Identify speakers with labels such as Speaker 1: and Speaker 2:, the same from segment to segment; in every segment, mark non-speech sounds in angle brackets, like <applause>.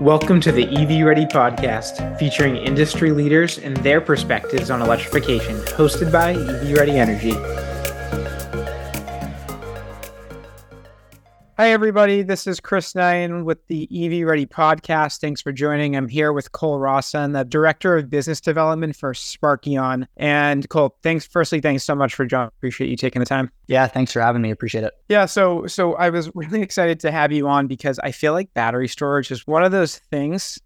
Speaker 1: Welcome to the EV Ready podcast, featuring industry leaders and their perspectives on electrification, hosted by EV Ready Energy. Hi, everybody. This is Chris Nihan with the EV Ready podcast. Thanks for joining. I'm here with Cole Rosson, the Director of Business Development for Sparkion. And Cole, thanks. Firstly, thanks so much for joining. Appreciate you taking the time.
Speaker 2: Yeah, thanks for having me. Appreciate it.
Speaker 1: Yeah, so so I was really excited to have you on because I feel like battery storage is one of those things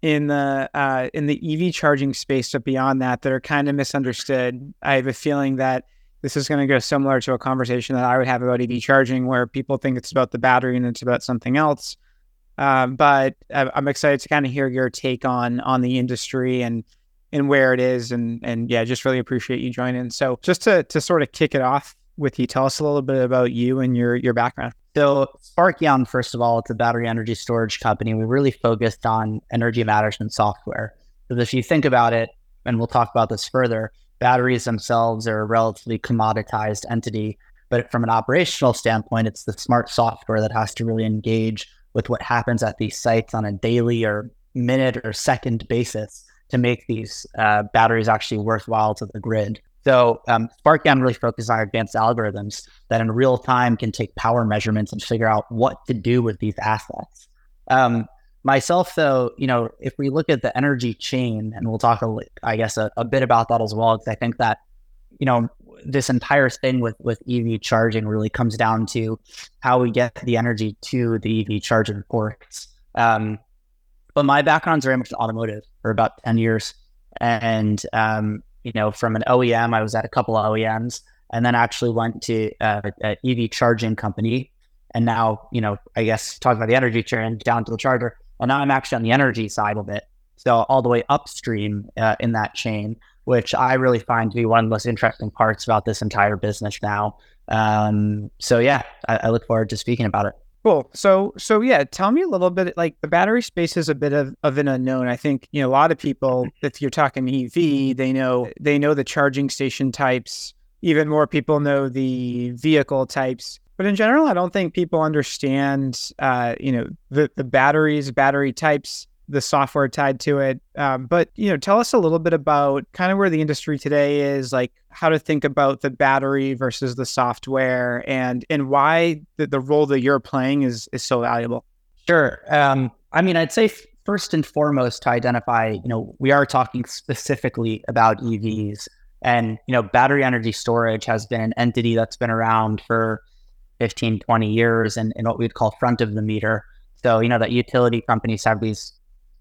Speaker 1: in the uh, in the EV charging space, but beyond that, that are kind of misunderstood. I have a feeling that this is going to go similar to a conversation that I would have about EV charging, where people think it's about the battery and it's about something else. Um, but I'm excited to kind of hear your take on on the industry and and where it is, and and yeah, just really appreciate you joining. So just to to sort of kick it off with you, tell us a little bit about you and your your background.
Speaker 2: So Sparkion, first of all, it's a battery energy storage company. We really focused on energy management and software. Because if you think about it, and we'll talk about this further, batteries themselves are a relatively commoditized entity. But from an operational standpoint, it's the smart software that has to really engage with what happens at these sites on a daily or minute or second basis to make these uh, batteries actually worthwhile to the grid. So um, Sparkion really focuses on advanced algorithms that in real time can take power measurements and figure out what to do with these assets. Um, Myself, though, you know, if we look at the energy chain, and we'll talk, a, I guess, a, a bit about that as well, because I think that, you know, this entire thing with with EV charging really comes down to how we get the energy to the EV charging ports. Um, but my background's very much in automotive for about ten years, and um, you know, from an OEM, I was at a couple of OEMs, and then actually went to uh, an EV charging company, and now, you know, I guess talking about the energy chain down to the charger and now I'm actually on the energy side of it. So all the way upstream uh, in that chain, which I really find to be one of the most interesting parts about this entire business now. Um, so yeah, I, I look forward to speaking about it.
Speaker 1: Cool. So, so yeah, tell me a little bit. Like the battery space is a bit of, of an unknown. I think you know a lot of people. If you're talking EV, they know they know the charging station types. Even more people know the vehicle types. But in general, I don't think people understand, uh, you know, the the batteries, battery types, the software tied to it. Um, but you know, tell us a little bit about kind of where the industry today is, like how to think about the battery versus the software, and and why the, the role that you're playing is is so valuable.
Speaker 2: Sure. Um, I mean, I'd say first and foremost to identify, you know, we are talking specifically about EVs, and you know, battery energy storage has been an entity that's been around for 15, 20 years and in what we'd call front of the meter. So, you know, that utility companies have these,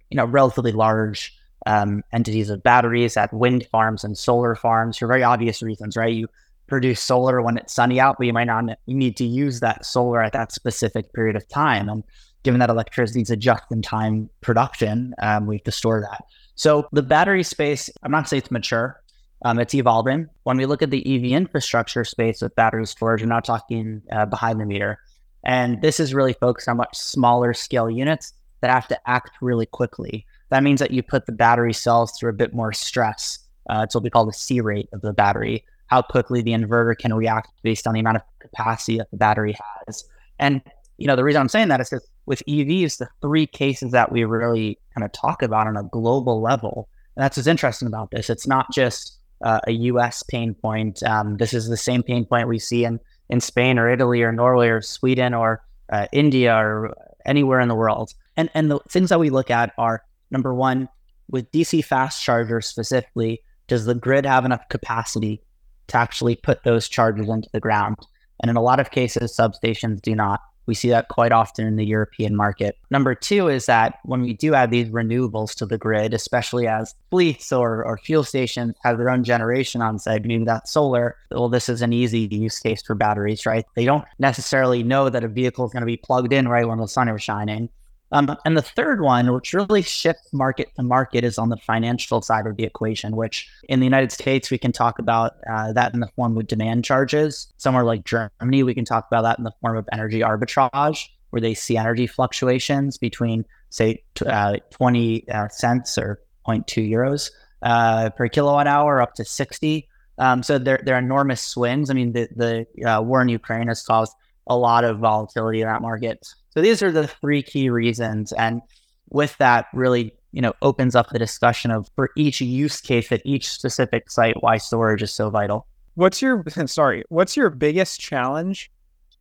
Speaker 2: you know, relatively large um, entities of batteries at wind farms and solar farms for very obvious reasons, right? You produce solar when it's sunny out, but you might not need to use that solar at that specific period of time. And given that electricity is a just-in-time production, um, we have to store that. So the battery space, I'm not saying it's mature, um, it's evolving. When we look at the EV infrastructure space with battery storage, we're not talking uh, behind the meter. And this is really focused on much smaller scale units that have to act really quickly. That means that you put the battery cells through a bit more stress. Uh, it's what we call the C rate of the battery, how quickly the inverter can react based on the amount of capacity that the battery has. And you know, the reason I'm saying that is because with EVs, the three cases that we really kind of talk about on a global level, and that's what's interesting about this. It's not just uh, a US pain point. Um, this is the same pain point we see in, in Spain or Italy or Norway or Sweden or uh, India or anywhere in the world. And, and the things that we look at are number one, with DC fast chargers specifically, does the grid have enough capacity to actually put those chargers into the ground? And in a lot of cases, substations do not. We see that quite often in the European market. Number two is that when we do add these renewables to the grid, especially as fleets or, or fuel stations have their own generation on site, maybe that's solar, well, this is an easy use case for batteries, right? They don't necessarily know that a vehicle is going to be plugged in right when the sun is shining. Um, and the third one, which really shifts market to market, is on the financial side of the equation, which in the United States, we can talk about uh, that in the form of demand charges. Somewhere like Germany, we can talk about that in the form of energy arbitrage, where they see energy fluctuations between, say, uh, 20 uh, cents or 0.2 euros uh, per kilowatt hour up to 60. Um, so there, there are enormous swings. I mean, the, the uh, war in Ukraine has caused a lot of volatility in that market. So these are the three key reasons. And with that, really, you know, opens up the discussion of for each use case at each specific site, why storage is so vital.
Speaker 1: What's your <laughs> sorry? What's your biggest challenge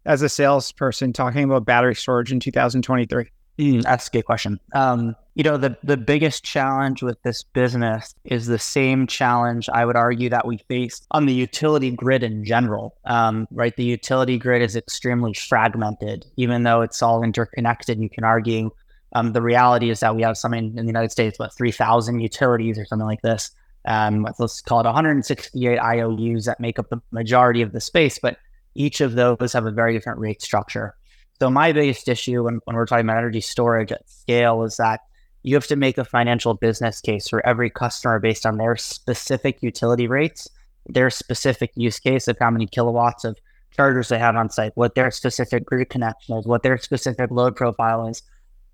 Speaker 1: as a salesperson talking about battery storage in 2023?
Speaker 2: Mm, that's a good question. Um, you know, the, the biggest challenge with this business is the same challenge I would argue that we face on the utility grid in general. Um, right. The utility grid is extremely fragmented, even though it's all interconnected. You can argue um, the reality is that we have something in the United States, about 3,000 utilities or something like this. Um, let's call it 168 IOUs that make up the majority of the space, but each of those have a very different rate structure. So my biggest issue when, when we're talking about energy storage at scale is that you have to make a financial business case for every customer based on their specific utility rates, their specific use case of how many kilowatts of chargers they have on site, what their specific grid connection is, what their specific load profile is.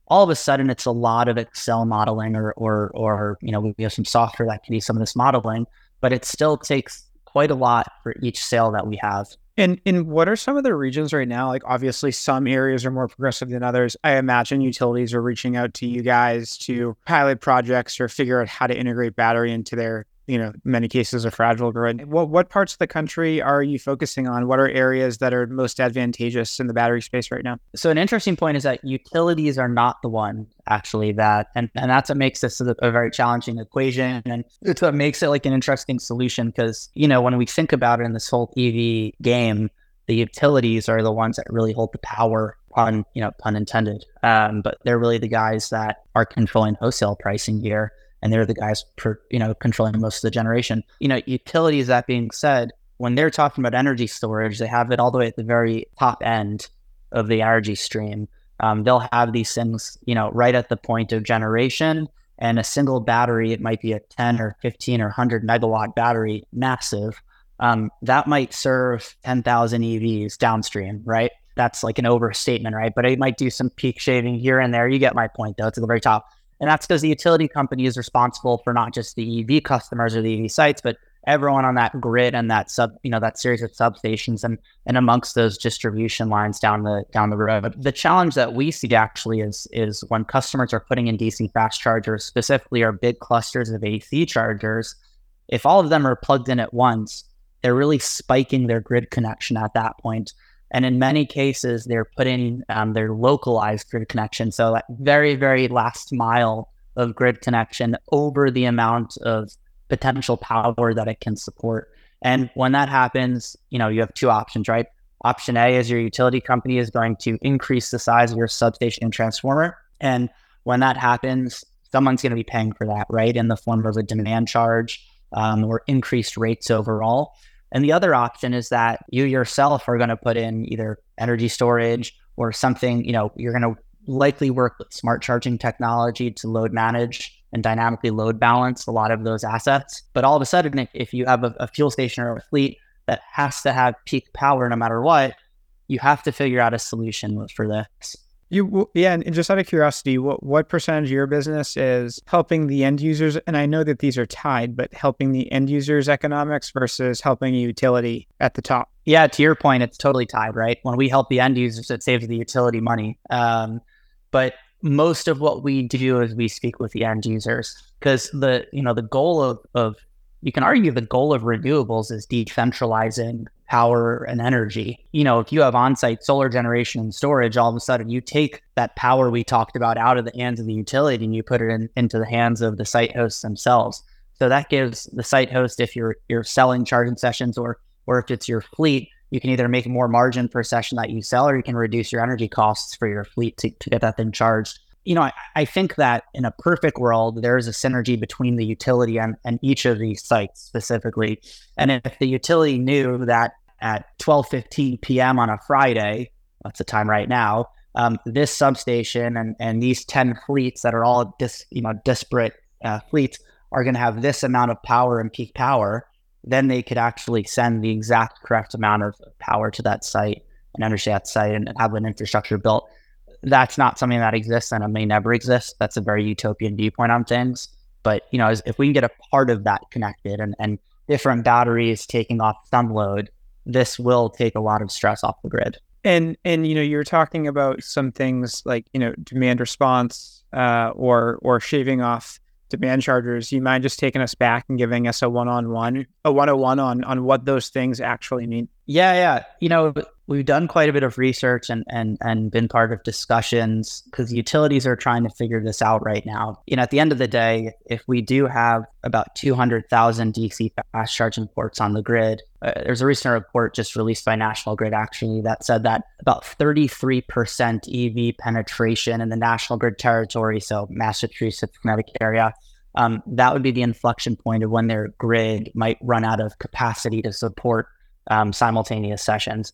Speaker 2: All of a sudden, it's a lot of Excel modeling, or or or you know we have some software that can do some of this modeling, but it still takes quite a lot for each sale that we have.
Speaker 1: And and what are some of the regions right now? Like obviously some areas are more progressive than others. I imagine utilities are reaching out to you guys to pilot projects or figure out how to integrate battery into their, you know, many cases a fragile grid. What what parts of the country are you focusing on? What are areas that are most advantageous in the battery space right now?
Speaker 2: So an interesting point is that utilities are not the one actually that and, and that's what makes this a, a very challenging equation and it's what makes it like an interesting solution because you know when we think about it in this whole ev game the utilities are the ones that really hold the power pun you know pun intended um, but they're really the guys that are controlling wholesale pricing here and they're the guys per, you know controlling most of the generation you know utilities that being said when they're talking about energy storage they have it all the way at the very top end of the energy stream um, they'll have these things, you know, right at the point of generation. And a single battery, it might be a 10 or 15 or 100 megawatt battery, massive. Um, that might serve 10,000 EVs downstream, right? That's like an overstatement, right? But it might do some peak shaving here and there. You get my point, though. It's at the very top. And that's because the utility company is responsible for not just the EV customers or the EV sites, but everyone on that grid and that sub, you know, that series of substations and and amongst those distribution lines down the down the road. The challenge that we see actually is is when customers are putting in DC fast chargers, specifically our big clusters of AC chargers, if all of them are plugged in at once, they're really spiking their grid connection at that point. And in many cases, they're putting um, their localized grid connection. So that very, very last mile of grid connection over the amount of potential power that it can support. And when that happens, you know, you have two options, right? Option A is your utility company is going to increase the size of your substation and transformer. And when that happens, someone's going to be paying for that, right? In the form of a demand charge um, or increased rates overall. And the other option is that you yourself are going to put in either energy storage or something, you know, you're going to likely work with smart charging technology to load manage and dynamically load balance a lot of those assets. But all of a sudden, if you have a, a fuel station or a fleet that has to have peak power no matter what, you have to figure out a solution for this.
Speaker 1: You yeah, and just out of curiosity, what what percentage of your business is helping the end users? And I know that these are tied, but helping the end users economics versus helping a utility at the top.
Speaker 2: Yeah, to your point, it's totally tied, right? When we help the end users, it saves the utility money. Um, but most of what we do is we speak with the end users because the you know the goal of of you can argue the goal of renewables is decentralizing power and energy. You know, if you have on-site solar generation and storage, all of a sudden you take that power we talked about out of the hands of the utility and you put it in, into the hands of the site hosts themselves. So that gives the site host, if you're you're selling charging sessions or or if it's your fleet, you can either make more margin per session that you sell or you can reduce your energy costs for your fleet to, to get that thing charged. You know, I, I think that in a perfect world, there is a synergy between the utility and, and each of these sites specifically. And if the utility knew that at 12:15 p.m. on a Friday, that's the time right now, um, this substation and, and these 10 fleets that are all dis, you know disparate uh, fleets are going to have this amount of power and peak power then they could actually send the exact correct amount of power to that site and understand that site and have an infrastructure built. That's not something that exists and it may never exist. That's a very utopian viewpoint on things. But you know, as, if we can get a part of that connected and, and different batteries taking off some load, this will take a lot of stress off the grid.
Speaker 1: And and you know, you're talking about some things like, you know, demand response, uh, or or shaving off demand chargers, you mind just taking us back and giving us a one on one, a 101 on on what those things actually mean?
Speaker 2: Yeah, yeah. You know, we've done quite a bit of research and and and been part of discussions because utilities are trying to figure this out right now. You know, at the end of the day, if we do have about 200,000 DC fast charging ports on the grid, uh, there's a recent report just released by National Grid actually that said that about 33% EV penetration in the national grid territory, so Massachusetts, Connecticut area, um, that would be the inflection point of when their grid might run out of capacity to support um, simultaneous sessions.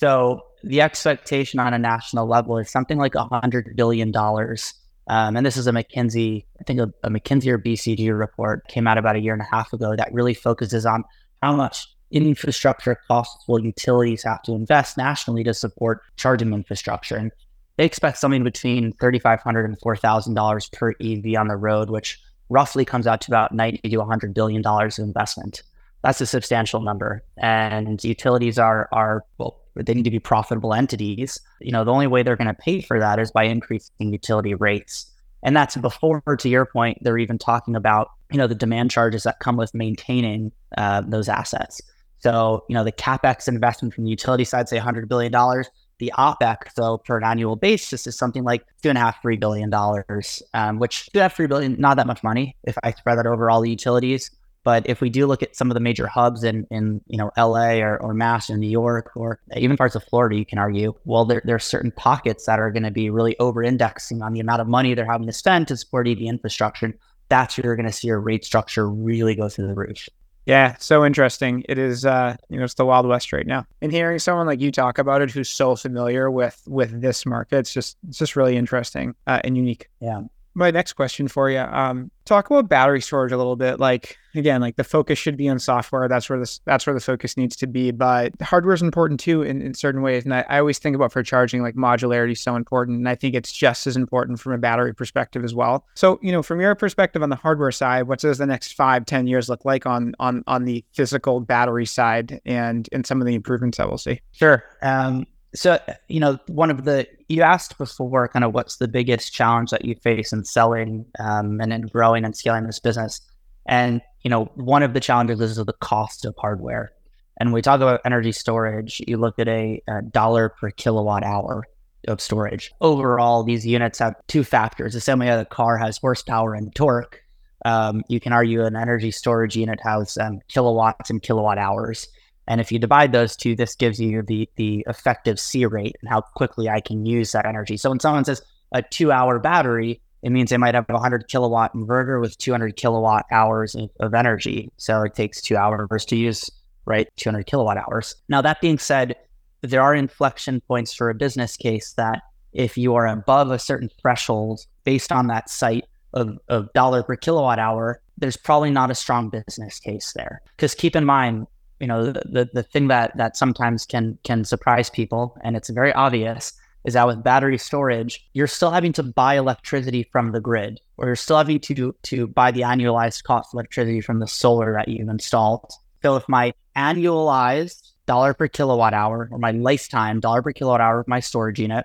Speaker 2: So the expectation on a national level is something like $100 billion. Um, and this is a McKinsey, I think a, a, McKinsey or BCG report came out about a year and a half ago that really focuses on how much infrastructure costs will utilities have to invest nationally to support charging infrastructure. And they expect something between $3,500 and $4,000 per EV on the road, which roughly comes out to about 90 to 100 billion dollars of investment. That's a substantial number. And utilities are are well, they need to be profitable entities. You know, the only way they're going to pay for that is by increasing utility rates. And that's before, to your point, they're even talking about you know the demand charges that come with maintaining uh, those assets. So you know the capex investment from the utility side, say 100 billion dollars. The OPEX, though, per an annual basis is something like two and a half, three billion dollars, um, which two and a half, three billion, not that much money if I spread that over all the utilities. But if we do look at some of the major hubs in, in you know LA or, or Mass or New York or even parts of Florida, you can argue, well, there, there are certain pockets that are going to be really over indexing on the amount of money they're having to spend to support EV infrastructure. That's where you're going to see your rate structure really go through the roof.
Speaker 1: Yeah, so interesting. It is uh, you know, it's the Wild West right now. And hearing someone like you talk about it who's so familiar with with this market, it's just it's just really interesting uh, and unique.
Speaker 2: Yeah
Speaker 1: my next question for you um, talk about battery storage a little bit. Like again like the focus should be on software. That's where this that's where the focus needs to be but hardware is important too in, in certain ways. And I, I always think about for charging like modularity is so important and i think it's just as important from a battery perspective as well. So you know from your perspective on the hardware side what does the next five ten years look like on on on the physical battery side and and some of the improvements that we'll see?
Speaker 2: Sure. Um, so you know one of the you asked before kind of what's the biggest challenge that you face in selling um, and in growing and scaling this business. And you know one of the challenges is the cost of hardware. And we talk about energy storage you look at a, a dollar per kilowatt hour of storage. Overall these units have two factors. The same way a car has horsepower and torque um, you can argue an energy storage unit has um, kilowatts and kilowatt hours and if you divide those two, this gives you the the effective C rate and how quickly I can use that energy. So when someone says a two hour battery, it means they might have a 100 kilowatt inverter with 200 kilowatt hours of, energy. So it takes two hours to use, right? 200 kilowatt hours. Now, that being said, there are inflection points for a business case that if you are above a certain threshold based on that site of, of dollar per kilowatt hour, there's probably not a strong business case there. Because keep in mind, you know the, the, the thing that that sometimes can can surprise people and it's very obvious is that with battery storage you're still having to buy electricity from the grid or you're still having to to buy the annualized cost of electricity from the solar that you've installed. So if my annualized dollar per kilowatt hour or my lifetime dollar per kilowatt hour of my storage unit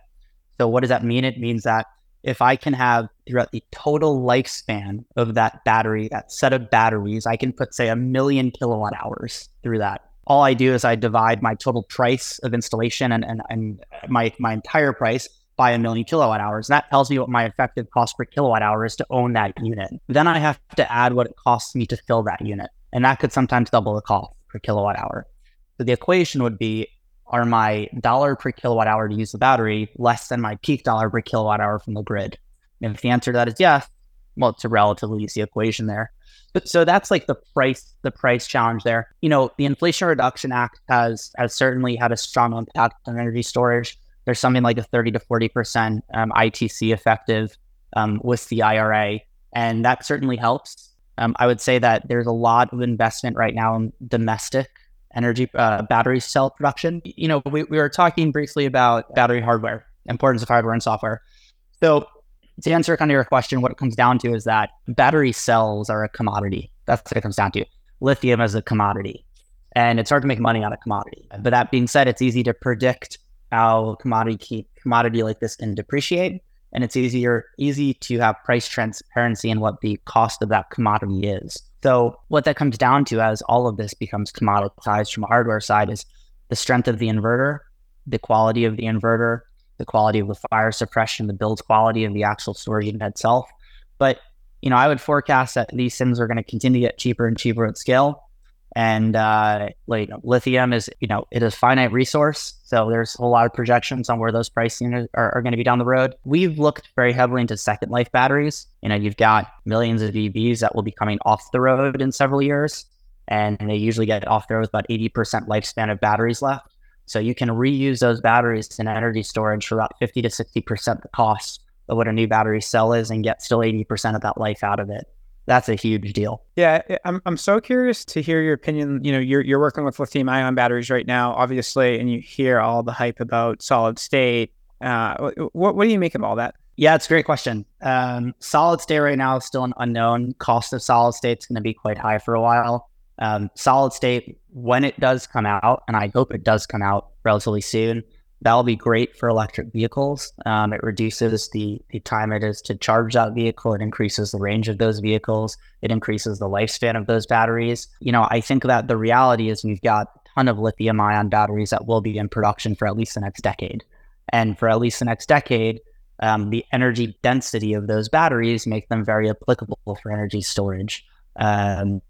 Speaker 2: so what does that mean? It means that if I can have throughout the total lifespan of that battery, that set of batteries, I can put, say, a million kilowatt hours through that. All I do is I divide my total price of installation and, and, and my, my entire price by a million kilowatt hours. That tells me what my effective cost per kilowatt hour is to own that unit. Then I have to add what it costs me to fill that unit. And that could sometimes double the cost per kilowatt hour. So the equation would be are my dollar per kilowatt hour to use the battery less than my peak dollar per kilowatt hour from the grid? And if the answer to that is yes, well, it's a relatively easy equation there. But so that's like the price, the price challenge there. You know, the Inflation Reduction Act has has certainly had a strong impact on energy storage. There's something like a 30 to 40 percent um, ITC effective um, with the IRA, and that certainly helps. Um, I would say that there's a lot of investment right now in domestic energy uh, battery cell production. You know, we, we were talking briefly about battery hardware, importance of hardware and software. So to answer kind of your question, what it comes down to is that battery cells are a commodity. That's what it comes down to. Lithium is a commodity. And it's hard to make money on a commodity. But that being said, it's easy to predict how commodity commodity like this can depreciate and it's easier easy to have price transparency in what the cost of that commodity is. So what that comes down to as all of this becomes commoditized from a hardware side is the strength of the inverter, the quality of the inverter, the quality of the fire suppression, the build quality of the actual storage unit itself. But you know, I would forecast that these sims are going to continue to get cheaper and cheaper at scale. And uh, like lithium is, you know, it is finite resource. So there's a lot of projections on where those pricing are, are going to be down the road. We've looked very heavily into second life batteries. You know, you've got millions of EVs that will be coming off the road in several years, and they usually get off the road with about 80% lifespan of batteries left. So you can reuse those batteries in energy storage for about 50 to 60% the cost of what a new battery cell is and get still 80% of that life out of it. That's a huge deal.
Speaker 1: Yeah, I'm, I'm so curious to hear your opinion. You know, you're, you're working with lithium ion batteries right now, obviously, and you hear all the hype about solid state. Uh, what, what do you make of all that?
Speaker 2: Yeah, it's a great question. Um, solid state right now is still an unknown. Cost of solid state is going to be quite high for a while. Um, solid state, when it does come out, and I hope it does come out relatively soon, that'll be great for electric vehicles. Um, it reduces the, the time it is to charge that vehicle. It increases the range of those vehicles. It increases the lifespan of those batteries. You know, I think that the reality is we've got a ton of lithium ion batteries that will be in production for at least the next decade. And for at least the next decade, um, the energy density of those batteries make them very applicable for energy storage. Um,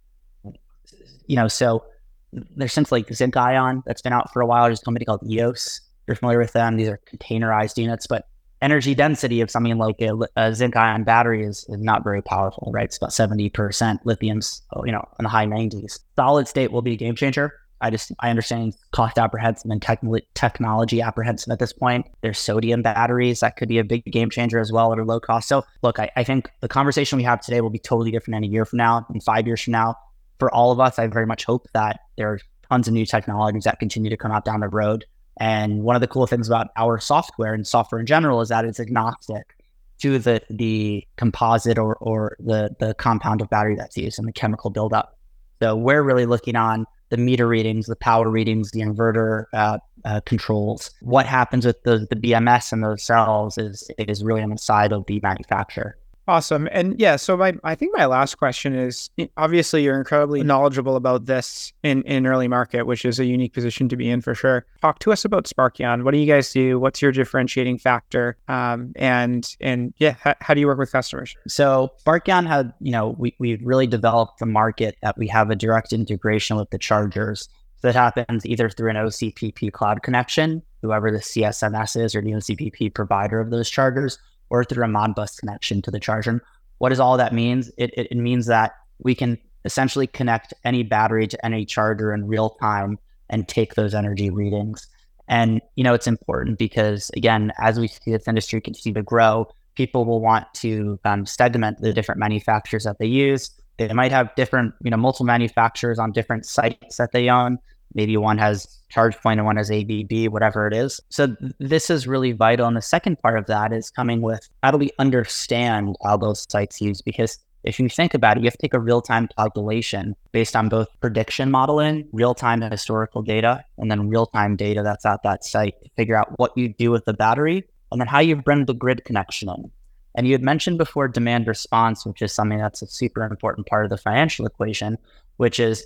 Speaker 2: you know, so there's things like zinc ion that's been out for a while. There's a company called EOS you're familiar with them. These are containerized units, but energy density of something like a, a zinc ion battery is, is not very powerful, right? It's about 70%. Lithium's, you know, in the high 90s. Solid state will be a game changer. I just, I understand cost apprehensive and techn- technology apprehensive at this point. There's sodium batteries that could be a big game changer as well at a low cost. So, look, I, I think the conversation we have today will be totally different in a year from now, in five years from now. For all of us, I very much hope that there are tons of new technologies that continue to come out down the road and one of the cool things about our software and software in general is that it's agnostic to the the composite or or the the compound of battery that's used and the chemical buildup. So we're really looking on the meter readings, the power readings, the inverter uh, uh, controls. What happens with the the BMS and those cells is it is really on the side of the manufacturer.
Speaker 1: Awesome. And yeah, so my I think my last question is obviously you're incredibly knowledgeable about this in, in early market, which is a unique position to be in for sure. Talk to us about Sparkion. What do you guys do? What's your differentiating factor? Um, and and yeah, how, how do you work with customers?
Speaker 2: So Sparkion had, you know, we we really developed the market that we have a direct integration with the chargers. That happens either through an OCPP cloud connection, whoever the CSMS is or the OCPP provider of those chargers or through a Modbus connection to the charger. What does all that means? It, it, it means that we can essentially connect any battery to any charger in real time and take those energy readings. And you know, it's important because again, as we see this industry continue to grow, people will want to um, segment the different manufacturers that they use. They might have different, you know, multiple manufacturers on different sites that they own. Maybe one has ChargePoint and one has ABB, whatever it is. So th- this is really vital. And the second part of that is coming with how do we understand how those sites use? Because if you think about it, you have to take a real time calculation based on both prediction modeling, real time historical data, and then real time data that's at that site to figure out what you do with the battery and then how you bring the grid connection in. And you had mentioned before demand response, which is something that's a super important part of the financial equation, which is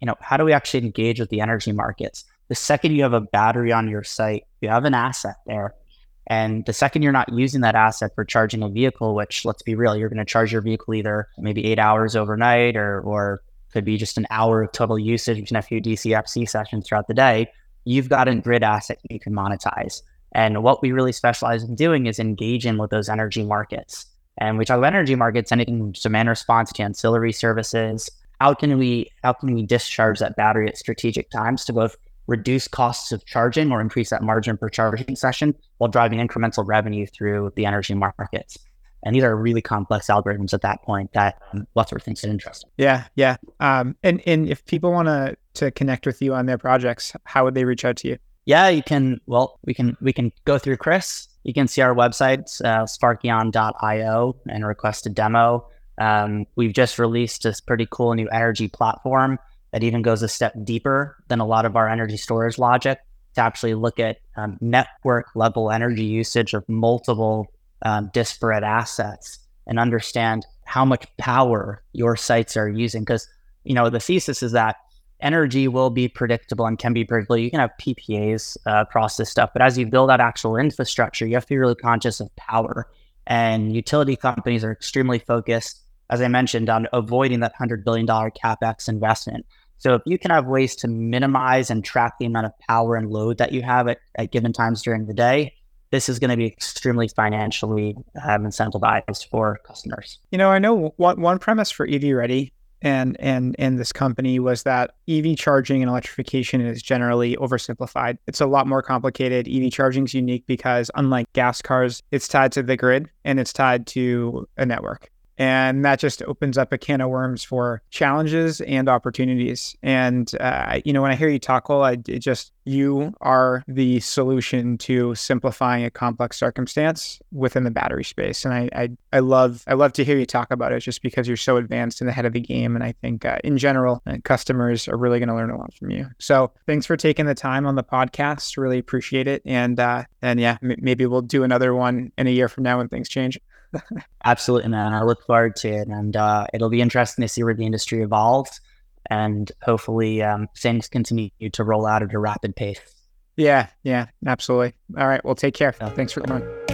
Speaker 2: you know, how do we actually engage with the energy markets? The second you have a battery on your site, you have an asset there. And the second you're not using that asset for charging a vehicle, which let's be real, you're going to charge your vehicle either maybe eight hours overnight or, or could be just an hour of total usage and a few DCFC sessions throughout the day, you've got a grid asset you can monetize. And what we really specialize in doing is engaging with those energy markets. And we talk about energy markets, anything demand response to ancillary services, how can we how can we discharge that battery at strategic times to both reduce costs of charging or increase that margin per charging session while driving incremental revenue through the energy markets. And these are really complex algorithms at that point that um, Westward thinks is interesting.
Speaker 1: Yeah, yeah. Um, and and if people want to to connect with you on their projects, how would they reach out to you?
Speaker 2: Yeah, you can. Well, we can we can go through Chris. You can see our website, uh, sparkion.io, and request a demo. Um, we've just released this pretty cool new energy platform that even goes a step deeper than a lot of our energy storage logic to actually look at um, network level energy usage of multiple um, disparate assets and understand how much power your sites are using. Because, you know, the thesis is that energy will be predictable and can be predictable. You can have PPAs uh, across this stuff, but as you build out actual infrastructure, you have to be really conscious of power. And utility companies are extremely focused, as I mentioned, on avoiding that $100 billion capex investment. So if you can have ways to minimize and track the amount of power and load that you have at, at given times during the day, this is going to be extremely financially um, incentivized for customers.
Speaker 1: You know, I know one, one premise for EV Ready and and and this company was that EV charging and electrification is generally oversimplified. It's a lot more complicated. EV charging is unique because unlike gas cars, it's tied to the grid and it's tied to a network. And that just opens up a can of worms for challenges and opportunities. And, uh, you know, when I hear you talk, Cole, I just, you are the solution to simplifying a complex circumstance within the battery space. And I, I, I love, I love to hear you talk about it just because you're so advanced and ahead of the game. And I think uh, in general, uh, customers are really going to learn a lot from you. So thanks for taking the time on the podcast. Really appreciate it. And, uh, and yeah, m- maybe we'll do another one in a year from now when things change.
Speaker 2: Absolutely, man. I look forward to it. And uh, it'll be interesting to see where the industry evolves. And hopefully um, things continue to roll out at a rapid pace.
Speaker 1: Yeah, yeah, absolutely. All right. Well, take care. Thanks for coming.